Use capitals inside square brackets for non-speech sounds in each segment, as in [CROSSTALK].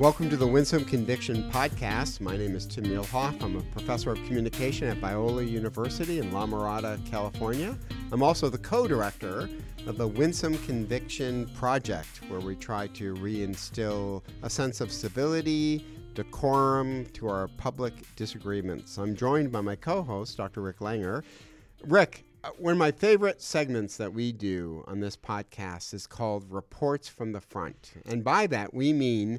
Welcome to the Winsome Conviction Podcast. My name is Tim Muehlhoff. I'm a professor of communication at Biola University in La Mirada, California. I'm also the co director of the Winsome Conviction Project, where we try to reinstill a sense of civility, decorum to our public disagreements. I'm joined by my co host, Dr. Rick Langer. Rick, one of my favorite segments that we do on this podcast is called Reports from the Front. And by that, we mean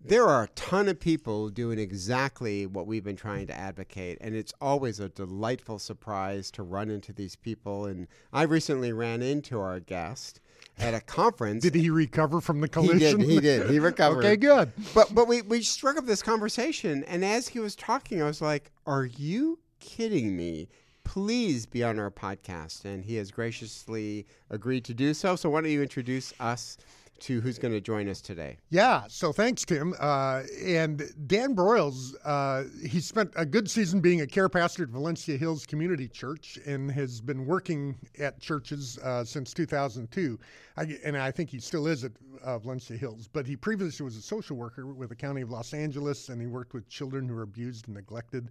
there are a ton of people doing exactly what we've been trying to advocate, and it's always a delightful surprise to run into these people. And I recently ran into our guest at a conference. did he recover from the collision? He did. He did. He [LAUGHS] recovered. okay, good. But but we we struck up this conversation, and as he was talking, I was like, "Are you kidding me?" Please be on our podcast, and he has graciously agreed to do so. So, why don't you introduce us to who's going to join us today. Yeah, so thanks, Tim. Uh, and Dan Broyles, uh, he spent a good season being a care pastor at Valencia Hills Community Church and has been working at churches uh, since 2002. I, and I think he still is at uh, Valencia Hills. But he previously was a social worker with the County of Los Angeles and he worked with children who are abused and neglected.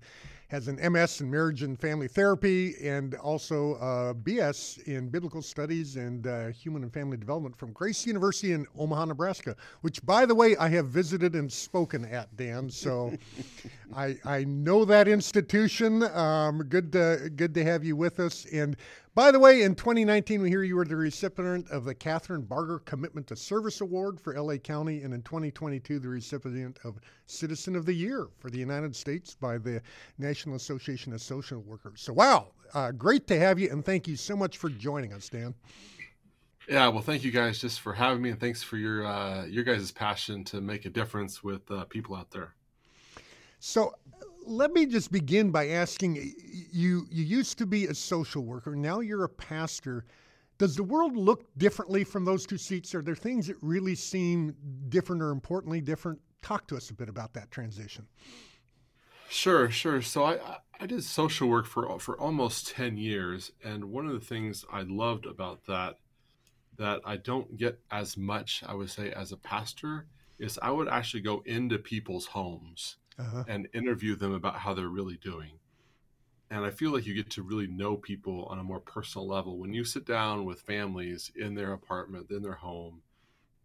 Has an MS in marriage and family therapy and also a BS in biblical studies and uh, human and family development from Grace University in Omaha, Nebraska, which, by the way, I have visited and spoken at, Dan. So [LAUGHS] I, I know that institution. Um, good, to, good to have you with us. And by the way, in 2019, we hear you were the recipient of the Kathryn Barger Commitment to Service Award for LA County, and in 2022, the recipient of Citizen of the Year for the United States by the National Association of Social Workers. So, wow, uh, great to have you, and thank you so much for joining us, Dan. Yeah, well, thank you guys just for having me, and thanks for your uh, your guys' passion to make a difference with uh, people out there. So, let me just begin by asking you. You used to be a social worker, now you're a pastor. Does the world look differently from those two seats? Are there things that really seem different or importantly different? Talk to us a bit about that transition. Sure, sure. So I I did social work for for almost ten years, and one of the things I loved about that that I don't get as much, I would say, as a pastor, is I would actually go into people's homes uh-huh. and interview them about how they're really doing. And I feel like you get to really know people on a more personal level when you sit down with families in their apartment, in their home,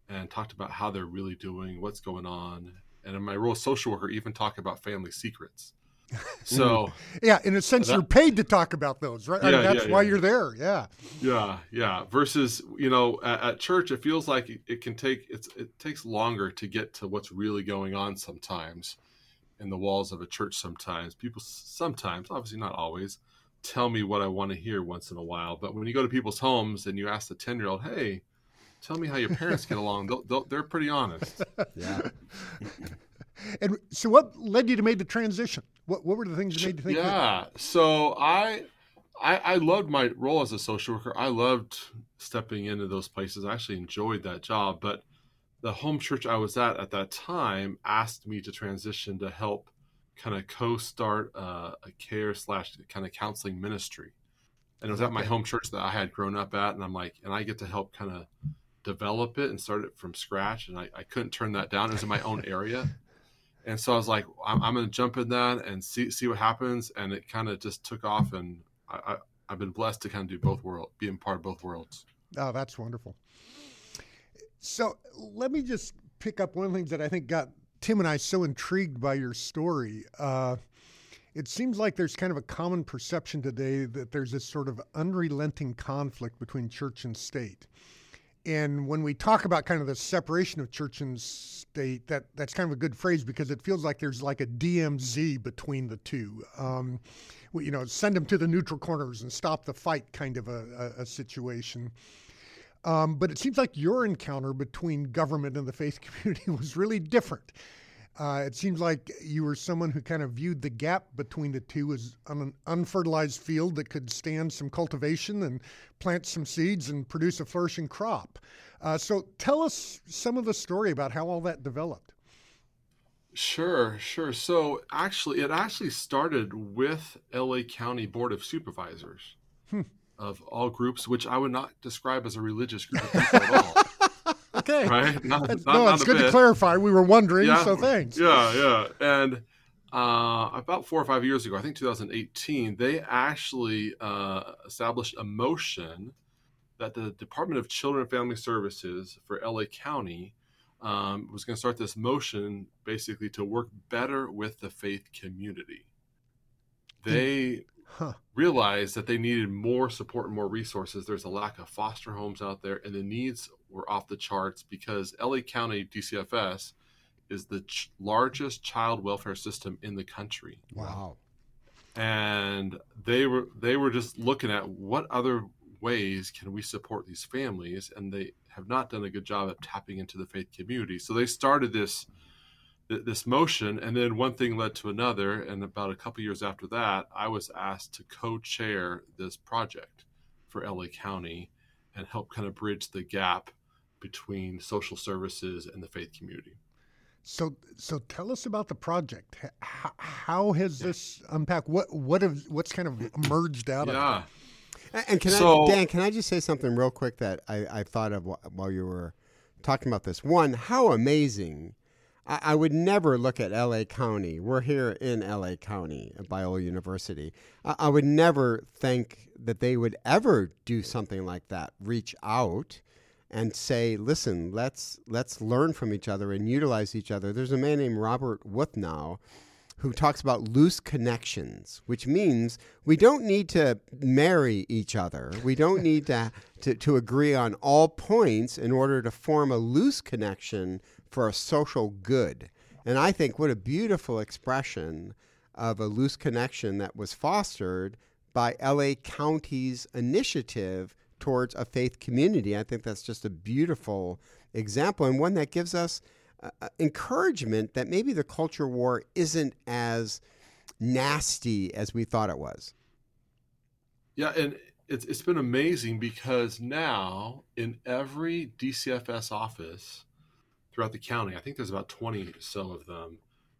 and talk about how they're really doing, what's going on. And in my role as social worker, even talk about family secrets [LAUGHS] so mm. yeah, in a sense, that, you're paid to talk about those, right? Yeah, I mean, that's yeah, why yeah. you're there. Yeah. Yeah, yeah. Versus, you know, at, at church, it feels like it, it, can take it's it takes longer to get to what's really going on sometimes in the walls of a church. Sometimes people, sometimes, obviously not always, tell me what I want to hear once in a while. But when you go to people's homes and you ask the ten year old, "Hey, tell me how your parents get along," they'll, they'll, they're pretty honest. Yeah. [LAUGHS] And so, what led you to make the transition? What What were the things that made you think? Yeah, so I, I, I loved my role as a social worker. I loved stepping into those places. I actually enjoyed that job, but the home church I was at at that time asked me to transition to help kind of co-start uh, a care slash kind of counseling ministry. And it was at my home church that I had grown up at, and I'm like, and I get to help kind of develop it and start it from scratch. And I, I couldn't turn that down. It was in my own area. And so I was like, I'm, I'm going to jump in that and see see what happens. And it kind of just took off, and I, I, I've been blessed to kind of do both world, being part of both worlds. Oh, that's wonderful. So let me just pick up one things that I think got Tim and I so intrigued by your story. Uh, it seems like there's kind of a common perception today that there's this sort of unrelenting conflict between church and state. And when we talk about kind of the separation of church and state, that that's kind of a good phrase because it feels like there's like a DMZ between the two. Um, you know, send them to the neutral corners and stop the fight, kind of a, a, a situation. Um, but it seems like your encounter between government and the faith [LAUGHS] community was really different. Uh, it seems like you were someone who kind of viewed the gap between the two as an unfertilized field that could stand some cultivation and plant some seeds and produce a flourishing crop. Uh, so tell us some of the story about how all that developed. Sure, sure. So actually, it actually started with LA County Board of Supervisors hmm. of all groups, which I would not describe as a religious group of [LAUGHS] people at all. Okay. right? [LAUGHS] Not, not- no, not it's good to clarify. We were wondering, Yeah. so thanks. Yeah, yeah. And uh, about four or five years ago, I think 2018, they actually uh, established a motion that the Department of Children and Family Services for LA County um, was going to start this motion basically to work better with the faith community. They Huh. realized that they needed more support and more resources. There's a lack of foster homes out there, and the needs were off the charts because LA County DCFS is the ch- largest child welfare system in the country, Wow. and they were they were just looking at what other ways can we support these families, and they have not done a good job at tapping into the faith community. So they started this this motion, and then one thing led to another. And about a couple years after that, I was asked to co-chair this project for LA County and help kind of bridge the gap between social services and the faith community. So, so tell us about the project. How, how has this unpacked? What what have what's kind of emerged out of it? Yeah. And can So- I, Dan, can I just say something real quick that I, I thought of while you were talking about this? One, how amazing. I, I would never look at LA County. We're here in LA County at Biola University. I, I would never think that they would ever do something like that, reach out and say, listen, let's let's learn from each other and utilize each other. There's a man named Robert Wuthnow who talks about loose connections, which means we don't need to marry each other. We don't [LAUGHS] need to, to, to agree on all points in order to form a loose connection for a social good. And I think what a beautiful expression of a loose connection that was fostered by LA County's initiative towards a faith community. I think that's just a beautiful example and one that gives us uh, uh, encouragement that maybe the culture war isn't as nasty as we thought it was. Yeah, and it's it's been amazing because now in every DCFS office throughout the county, I think there's about 20 or so of them.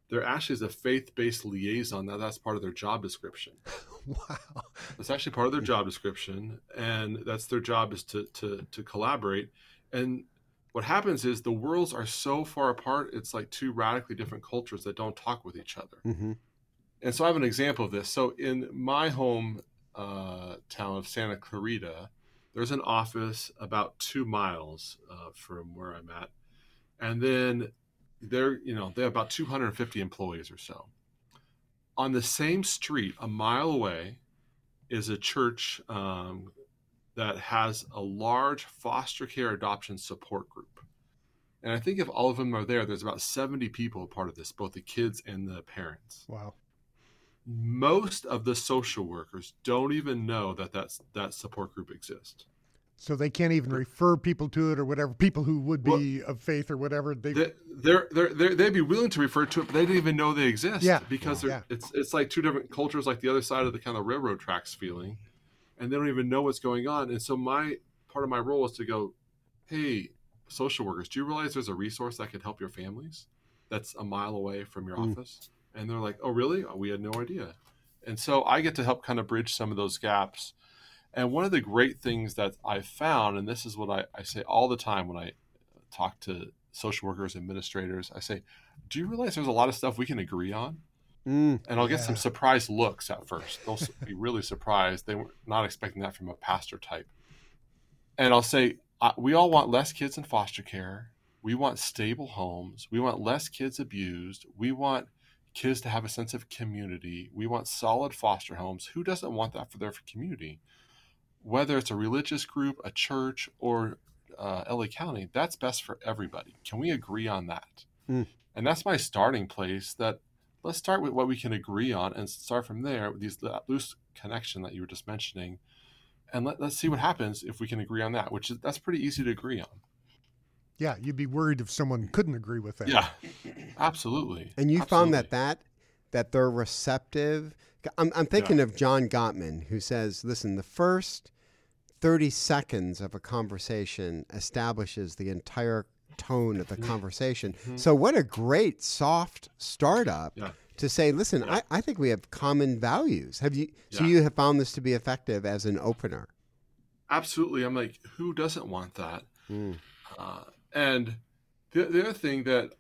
There actually is a faith-based liaison. Now that's part of their job description. [LAUGHS] [LAUGHS] Wow. That's actually part of their job description, and that's their job is to to to collaborate. And what happens is the worlds are so far apart. It's like two radically different cultures that don't talk with each other. Mm-hmm. And so I have an example of this. So in my home uh, town of Santa Clarita, there's an office about two miles uh, from where I'm at, and then they're you know they have about 250 employees or so. On the same street, a mile away, is a church um, that has a large foster care adoption support group. And I think if all of them are there, there's about 70 people part of this, both the kids and the parents Wow. most of the social workers don't even know that that's, that support group exists. So they can't even refer people to it or whatever. People who would be of faith or whatever. They, They, they're, they're, they're, they'd be willing to refer to it, but they didn't even know they exist. Yeah. because Yeah. it's it's like two different cultures, like the other side of the kind of railroad tracks feeling, and they don't even know what's going on. And so my part of my role is to go, hey, social workers, do you realize there's a resource that could help your families that's a mile away from your Mm. office? And they're like, oh, really? Oh, we had no idea. And so I get to help kind of bridge some of those gaps. And one of the great things that I've found, and this is what I, I say all the time when I talk to social workers, administrators, I say, do you realize there's a lot of stuff we can agree on? Mm. And I'll get some surprised looks at first. They'll be really surprised. They were not expecting that from a pastor type. And I'll say, we all want less kids in foster care. We want stable homes. We want less kids abused. We want kids to have a sense of community. We want solid foster homes. Who doesn't want that for their community? Whether it's a religious group, a church, or uh, LA County, that's best for everybody. Can we agree on that? Mm. And that's my starting place. That let's start with what we can agree on and start from there with these that loose connection that you were just mentioning and let, let's see what happens if we can agree on that which is that's pretty easy to agree on yeah, you'd be worried if someone couldn't agree with that. yeah absolutely And you found that that that they're receptive. I'm, I'm thinking of John Gottman, who says, "Listen, the first 30 seconds of a conversation establishes the entire tone of the conversation." So, what a great soft startup Yeah. to say, "Listen, Yeah. I, I think we have common values." Have you? So, Yeah. you have found this to be effective as an opener. absolutely i'm like who doesn't want that Mm. uh, and the, the other thing that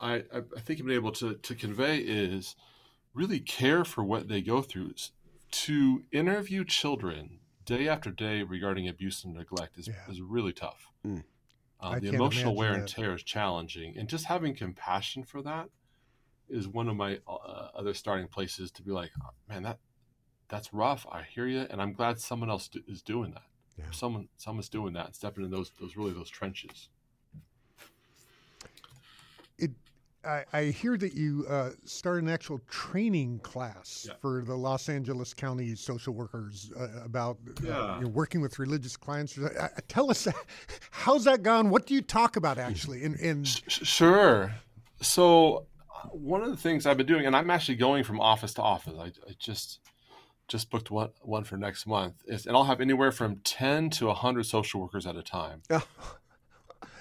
I, I think I've been able to, to convey is really care for what they go through. To interview children day after day regarding abuse and neglect is, yeah. is really tough. Mm. Uh, the emotional wear and tear is challenging, and just having compassion for that is one of my uh, other starting places to be like, oh, man, that that's rough. I hear you, and I'm glad someone else do, is doing that. Yeah. Someone someone's doing that, stepping in those those really those trenches. I, I hear that you uh, started an actual training class yeah. for the Los Angeles County social workers uh, about uh, yeah. uh, you know, working with religious clients. Uh, tell us, [LAUGHS] how's that gone? What do you talk about actually? And, and... sure. So uh, one of the things I've been doing, and I'm actually going from office to office. I, I just just booked one one for next month, is, and I'll have anywhere from ten to hundred social workers at a time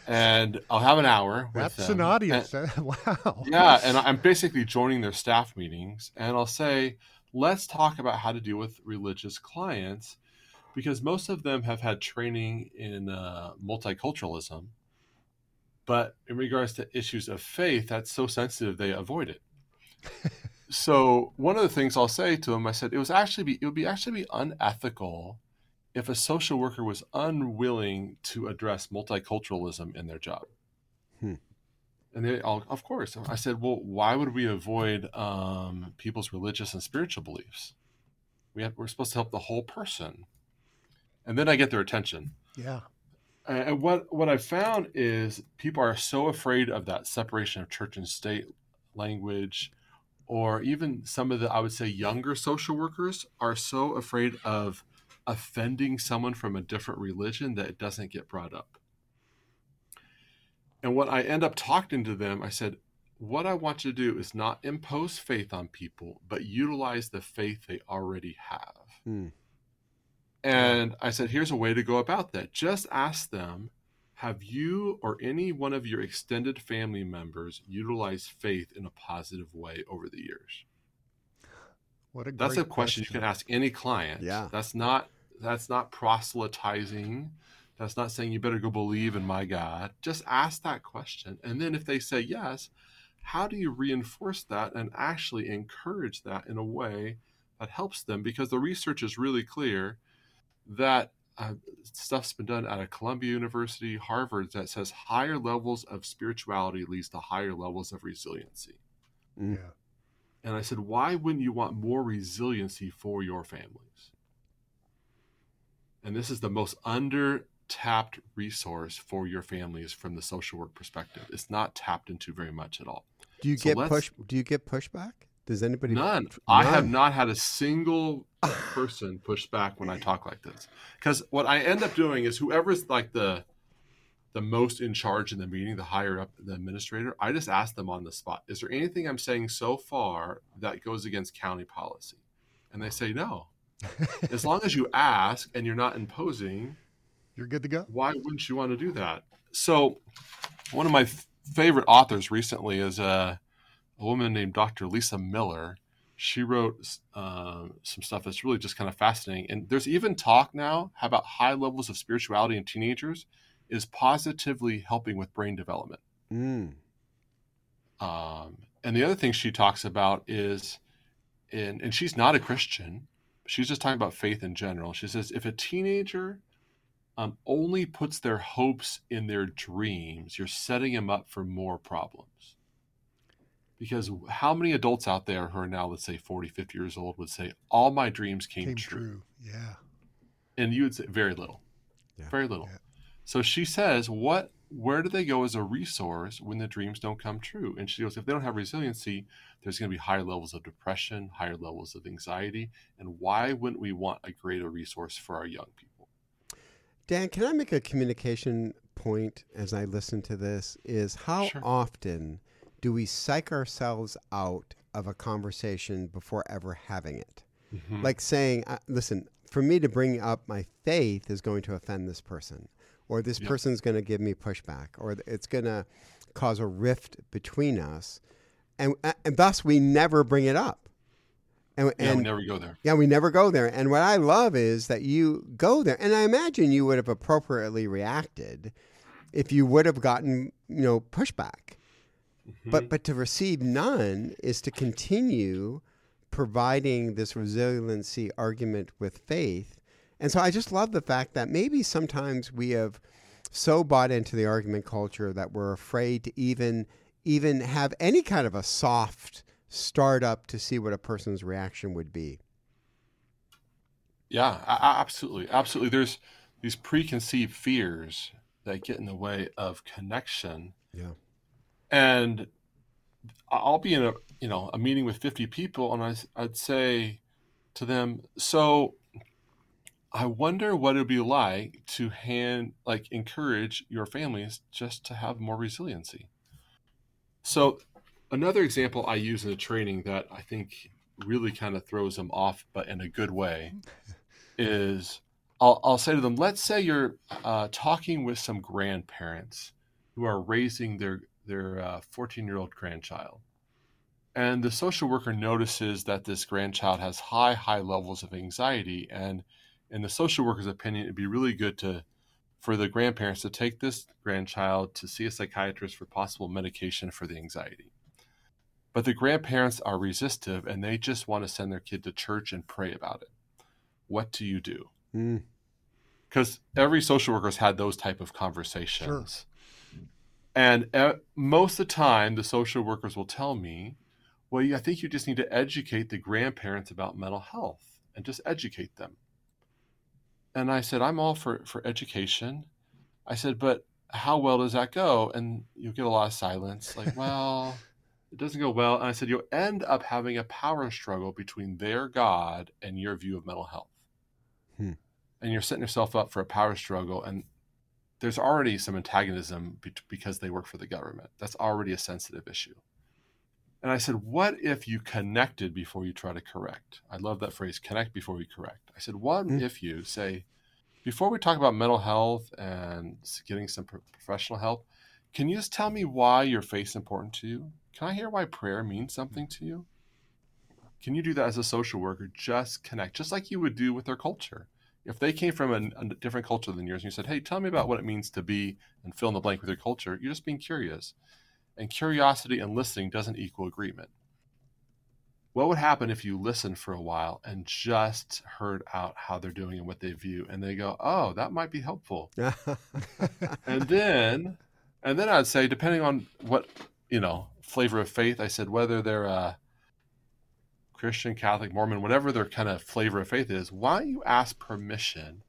and I'll have an hour. That's them. an audience. And, [LAUGHS] wow. Yeah, and I'm basically joining their staff meetings, and I'll say, let's talk about how to deal with religious clients, because most of them have had training in uh, multiculturalism, but in regards to issues of faith, that's so sensitive they avoid it. [LAUGHS] so one of the things I'll say to them, I said, it was actually be, it would be actually be unethical if a social worker was unwilling to address multiculturalism in their job. Hmm. And they all, of course, I said, well, why would we avoid um, people's religious and spiritual beliefs? We have, we're supposed to help the whole person. And then I get their attention. Yeah. And what, what I found is people are so afraid of that separation of church and state language, or even some of the, I would say, younger social workers are so afraid of offending someone from a different religion that it doesn't get brought up. And what I end up talking to them, I said, what I want you to do is not impose faith on people, but utilize the faith they already have. Hmm. And I said, here's a way to go about that. Just ask them, have you or any one of your extended family members utilized faith in a positive way over the years? What a That's a question, question, you can ask any client. Yeah. That's not that's not proselytizing. That's not saying you better go believe in my God. Just ask that question. And then if they say yes, how do you reinforce that and actually encourage that in a way that helps them? Because the research is really clear that uh, stuff's been done at a Columbia University, Harvard, that says higher levels of spirituality leads to higher levels of resiliency. Yeah. And I said, why wouldn't you want more resiliency for your families? And this is the most under tapped resource for your families from the social work perspective. It's not tapped into very much at all. Do you so get push? Do you get pushback? Does anybody? None. none. I have not had a single ah. person push back when I talk like this. Because what I end up doing is whoever's like the the most in charge in the meeting, the higher up the administrator, I just ask them on the spot, is there anything I'm saying so far that goes against county policy? And they say no as long as you ask and you're not imposing, you're good to go. Why wouldn't you want to do that? So, one of my f- favorite authors recently is a, a, woman named Dr. Lisa Miller. She wrote uh, some stuff that's really just kind of fascinating. And there's even talk now about high levels of spirituality in teenagers is positively helping with brain development. Mm. Um, and the other thing she talks about is, in, and she's not a Christian, she's just talking about faith in general. She says if a teenager um, only puts their hopes in their dreams, you're setting them up for more problems. Because how many adults out there who are now, let's say, 40, 50 years old would say, All my dreams came, came true. true. Yeah. And you would say, Very little. Yeah. Very little. Yeah. So she says, What where do they go as a resource when the dreams don't come true? And she goes, if they don't have resiliency, there's going to be higher levels of depression, higher levels of anxiety. And why wouldn't we want a greater resource for our young people? Dan, can I make a communication point as I listen to this? Is how sure. often do we psych ourselves out of a conversation before ever having it? Mm-hmm. Like saying, listen, for me to bring up my faith is going to offend this person or this yep. person's going to give me pushback, or it's going to cause a rift between us, and and thus we never bring it up. And, yeah, and, we never go there. Yeah, we never go there. And what I love is that you go there, and I imagine you would have appropriately reacted if you would have gotten you know pushback. Mm-hmm. But but to receive none is to continue providing this resiliency argument with faith. And so I just love the fact that maybe sometimes we have so bought into the argument culture that we're afraid to even even have any kind of a soft startup to see what a person's reaction would be. Yeah, absolutely. Absolutely. There's these preconceived fears that get in the way of connection. Yeah. And I'll be in a, you know, a meeting with 50 people and I, I'd say to them, so I wonder what it'd be like to hand, like, encourage your families just to have more resiliency. So, another example I use in the training that I think really kind of throws them off, but in a good way, is I'll, I'll say to them, let's say you're uh, talking with some grandparents who are raising their their 14 uh, year old grandchild, and the social worker notices that this grandchild has high high levels of anxiety, and in the social worker's opinion, it'd be really good to for the grandparents to take this grandchild to see a psychiatrist for possible medication for the anxiety. But the grandparents are resistive and they just want to send their kid to church and pray about it. What do you do? Because mm. every social worker's had those type of conversations. Sure. And uh, most of the time, the social workers will tell me, well, I think you just need to educate the grandparents about mental health and just educate them. And I said, I'm all for, for education. I said, but how well does that go? And you'll get a lot of silence. Like, [LAUGHS] well, it doesn't go well. And I said, you'll end up having a power struggle between their God and your view of mental health. Hmm. And you're setting yourself up for a power struggle. And there's already some antagonism be- because they work for the government. That's already a sensitive issue. And I said, What if you connected before you try to correct? I love that phrase, connect before we correct. I said, What mm. if you say, before we talk about mental health and getting some professional help, can you just tell me why your faith is important to you? Can I hear why prayer means something to you? Can you do that as a social worker? Just connect, just like you would do with their culture. If they came from a, a different culture than yours and you said, Hey, tell me about what it means to be and fill in the blank with your culture, you're just being curious. And curiosity and listening doesn't equal agreement. What would happen if you listened for a while and just heard out how they're doing and what they view, and they go, "Oh, that might be helpful," [LAUGHS] and then, and then I'd say, depending on what you know flavor of faith, I said whether they're a Christian, Catholic, Mormon, whatever their kind of flavor of faith is, why don't you ask permission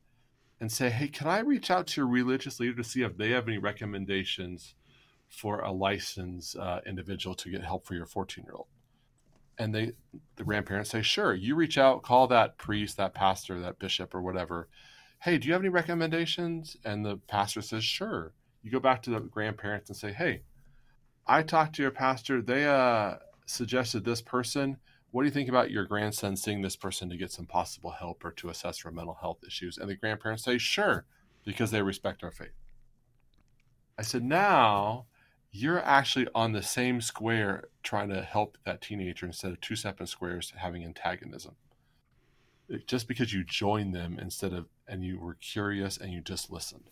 and say, "Hey, can I reach out to your religious leader to see if they have any recommendations?" For a licensed uh, individual to get help for your 14 year old and they the grandparents say sure you reach out call that priest that pastor that bishop or whatever. Hey do you have any recommendations? And the pastor says sure. You go back to the grandparents and say hey i talked to your pastor. They uh, suggested this person. What do you think about your grandson seeing this person to get some possible help or to assess for mental health issues? And the grandparents say sure because they respect our faith. I said now you're actually on the same square trying to help that teenager instead of two separate squares having antagonism. just because you joined them instead of, and you were curious and you just listened.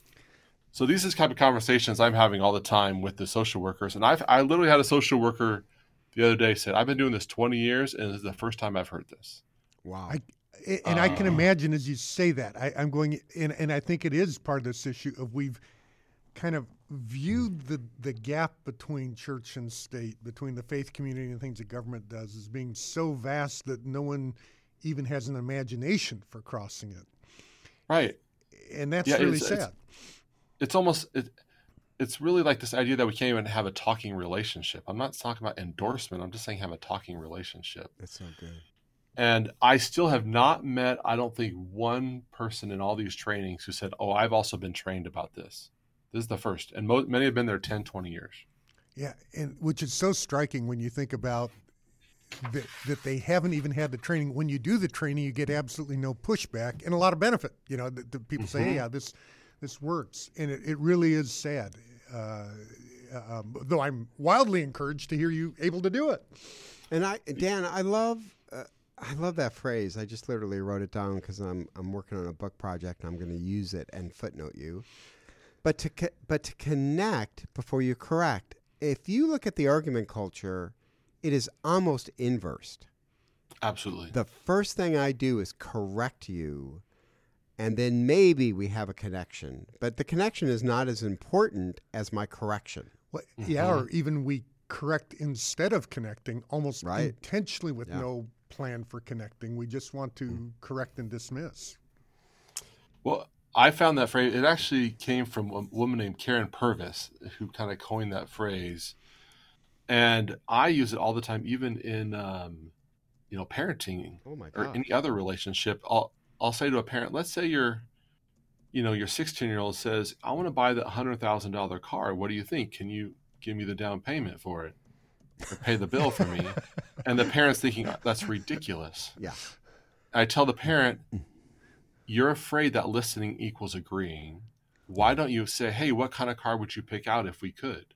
So these are the kind of conversations I'm having all the time with the social workers. And I've, I literally had a social worker the other day said, I've been doing this 20 years and this is the first time I've heard this. Wow. I, and uh, I can uh. imagine as you say that, I, I'm going, and, and I think it is part of this issue of we've kind of viewed the, the gap between church and state, between the faith community and things the government does, as being so vast that no one even has an imagination for crossing it. Right. And that's yeah, really it's, sad. It's, it's almost it, it's really like this idea that we can't even have a talking relationship. I'm not talking about endorsement. I'm just saying have a talking relationship. That's so good. And I still have not met, I don't think, one person in all these trainings who said, Oh, I've also been trained about this. This is the first, and mo- many have been there 10, 20 years. Yeah, and which is so striking when you think about that, that they haven't even had the training. When you do the training, you get absolutely no pushback and a lot of benefit. You know, the, the people mm-hmm. say, "Hey, yeah, this this works," and it, it really is sad. Uh, um, though I'm wildly encouraged to hear you able to do it. And I, Dan, I love. Uh, I love that phrase. I just literally wrote it down because I'm I'm working on a book project. and I'm going to use it and footnote you But to co- but to connect before you correct, if you look at the argument culture, it is almost inversed. Absolutely. The first thing I do is correct you, and then maybe we have a connection. But the connection is not as important as my correction. Well, Yeah, or mm-hmm. even we correct instead of connecting, almost Right. intentionally with Yeah. no plan for connecting. We just want to mm. correct and dismiss. Well, I found that phrase. It actually came from a woman named Karyn Purvis, who kind of coined that phrase, and I use it all the time, even in um, you know parenting Oh or any other relationship. I'll I'll say to a parent, let's say your you know your 16 year old says, I want to buy the hundred thousand dollar car. What do you think? Can you give me the down payment for it or pay the bill for me? [LAUGHS] and the parent's thinking that's ridiculous. Yeah. I tell the parent, you're afraid that listening equals agreeing. Why don't you say, hey, what kind of car would you pick out if we could?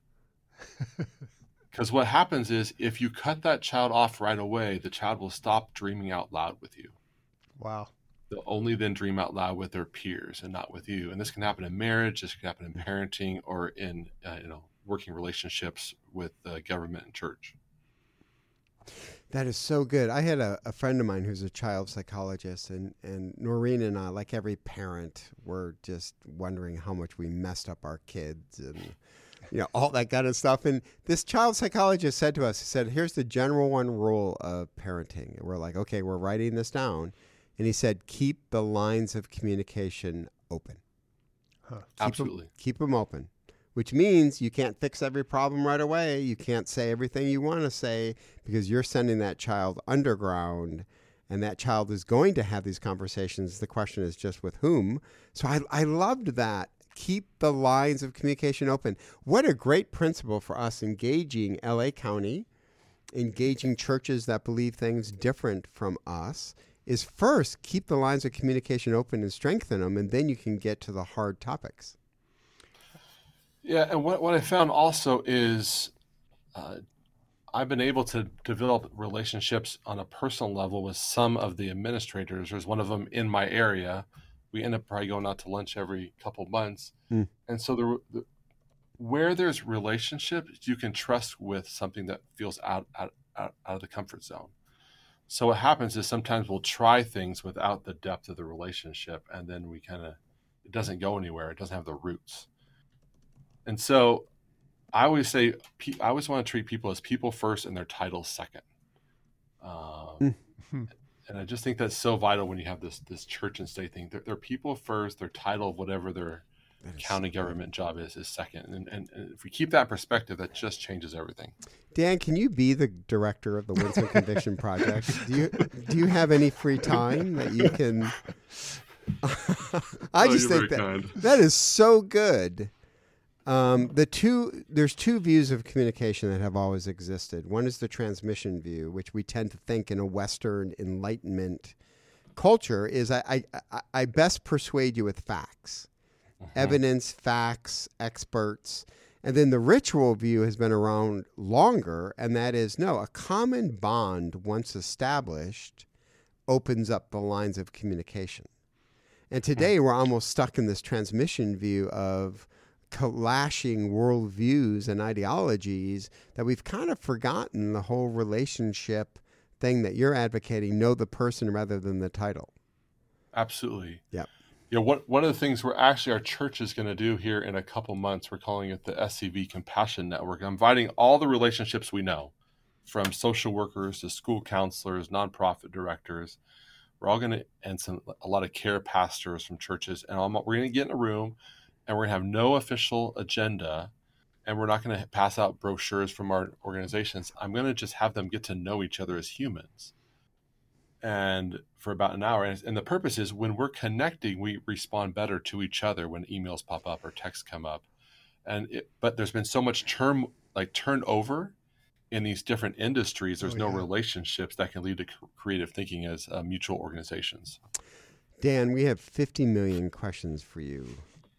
[LAUGHS] Because what happens is if you cut that child off right away, the child will stop dreaming out loud with you. Wow. They'll only then dream out loud with their peers and not with you. And this can happen in marriage, this can happen in parenting, or in uh, you know working relationships with uh, government and church. That is so good. I had a, a friend of mine who's a child psychologist, and, and Noreen and I, like every parent, were just wondering how much we messed up our kids and you know all that kind of stuff. And this child psychologist said to us, he said, "Here's the general one rule of parenting." And we're like, "Okay, we're writing this down," and he said, "Keep the lines of communication open. Huh. Keep 'em- Absolutely. keep them open." Which means you can't fix every problem right away. You can't say everything you want to say because you're sending that child underground and that child is going to have these conversations. The question is just with whom. So I, I loved that. Keep the lines of communication open. What a great principle for us engaging LA County, engaging churches that believe things different from us. Is first keep the lines of communication open and strengthen them, and then you can get to the hard topics. Yeah, and what, what I found also is uh, I've been able to develop relationships on a personal level with some of the administrators. There's one of them in my area. We end up probably going out to lunch every couple months. Hmm. And so the, the where there's relationships, you can trust with something that feels out, out, out, out of the comfort zone. So what happens is sometimes we'll try things without the depth of the relationship, and then we kind of it doesn't go anywhere. It doesn't have the roots. And so I always say, I always want to treat people as people first and their title second. Um, Hmm. and I just think that's so vital when you have this this church and state thing. They're, they're people first. Their title, whatever their county government job is, is second. And, and, and if we keep that perspective, that just changes everything. Dan, can you be the director of the Winsome Conviction Project? Do you do you have any free time that you can? [LAUGHS] I Oh, just think that kind. that is so good. Um, the two there's two views of communication that have always existed. One is the transmission view, which we tend to think in a Western Enlightenment culture is I I, I- I best persuade you with facts evidence, facts, experts. And then the ritual view has been around longer, and that is no, a common bond once established opens up the lines of communication. And today we're almost stuck in this transmission view of clashing worldviews and ideologies that we've kind of forgotten the whole relationship thing that you're advocating know the person rather than the title. Absolutely. Yep. Yeah, one, one of the things we're actually our church is going to do here in a couple months, we're calling it the SCV Compassion Network. I'm inviting all the relationships we know, from social workers to school counselors, nonprofit directors. We're all going to, and some a lot of care pastors from churches, and all, we're going to get in a room, and we're going to have no official agenda, and we're not going to pass out brochures from our organizations. I'm going to just have them get to know each other as humans and for about an hour. And, and the purpose is when we're connecting, we respond better to each other when emails pop up or texts come up. And it, but there's been so much term like turnover in these different industries. There's Oh, no relationships that can lead to creative thinking as uh, mutual organizations. Dan, we have 50 million questions for you.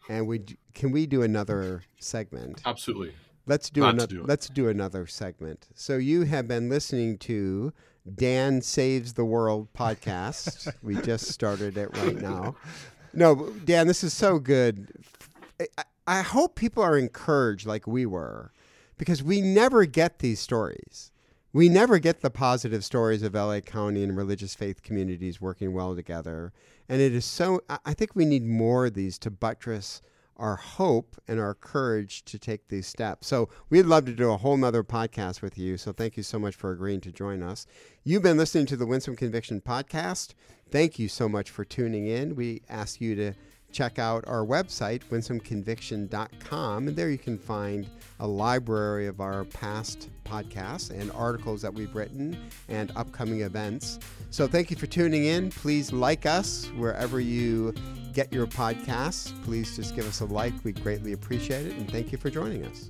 And we can we do another segment? Absolutely. Let's do another do let's do another segment. So you have been listening to Dan Saves the World podcast. [LAUGHS] we just started it right now. No, Dan, this is so good. I, I hope people are encouraged like we were because we never get these stories. We never get the positive stories of LA County and religious faith communities working well together. And it is so, I think we need more of these to buttress our hope and our courage to take these steps. So we'd love to do a whole nother podcast with you. So thank you so much for agreeing to join us. You've been listening to the Winsome Conviction podcast. Thank you so much for tuning in. We ask you to check out our website, winsomeconviction.com, and there you can find a library of our past podcasts and articles that we've written and upcoming events. So thank you for tuning in. Please like us wherever you get your podcasts. Please just give us a like. We greatly appreciate it. And thank you for joining us.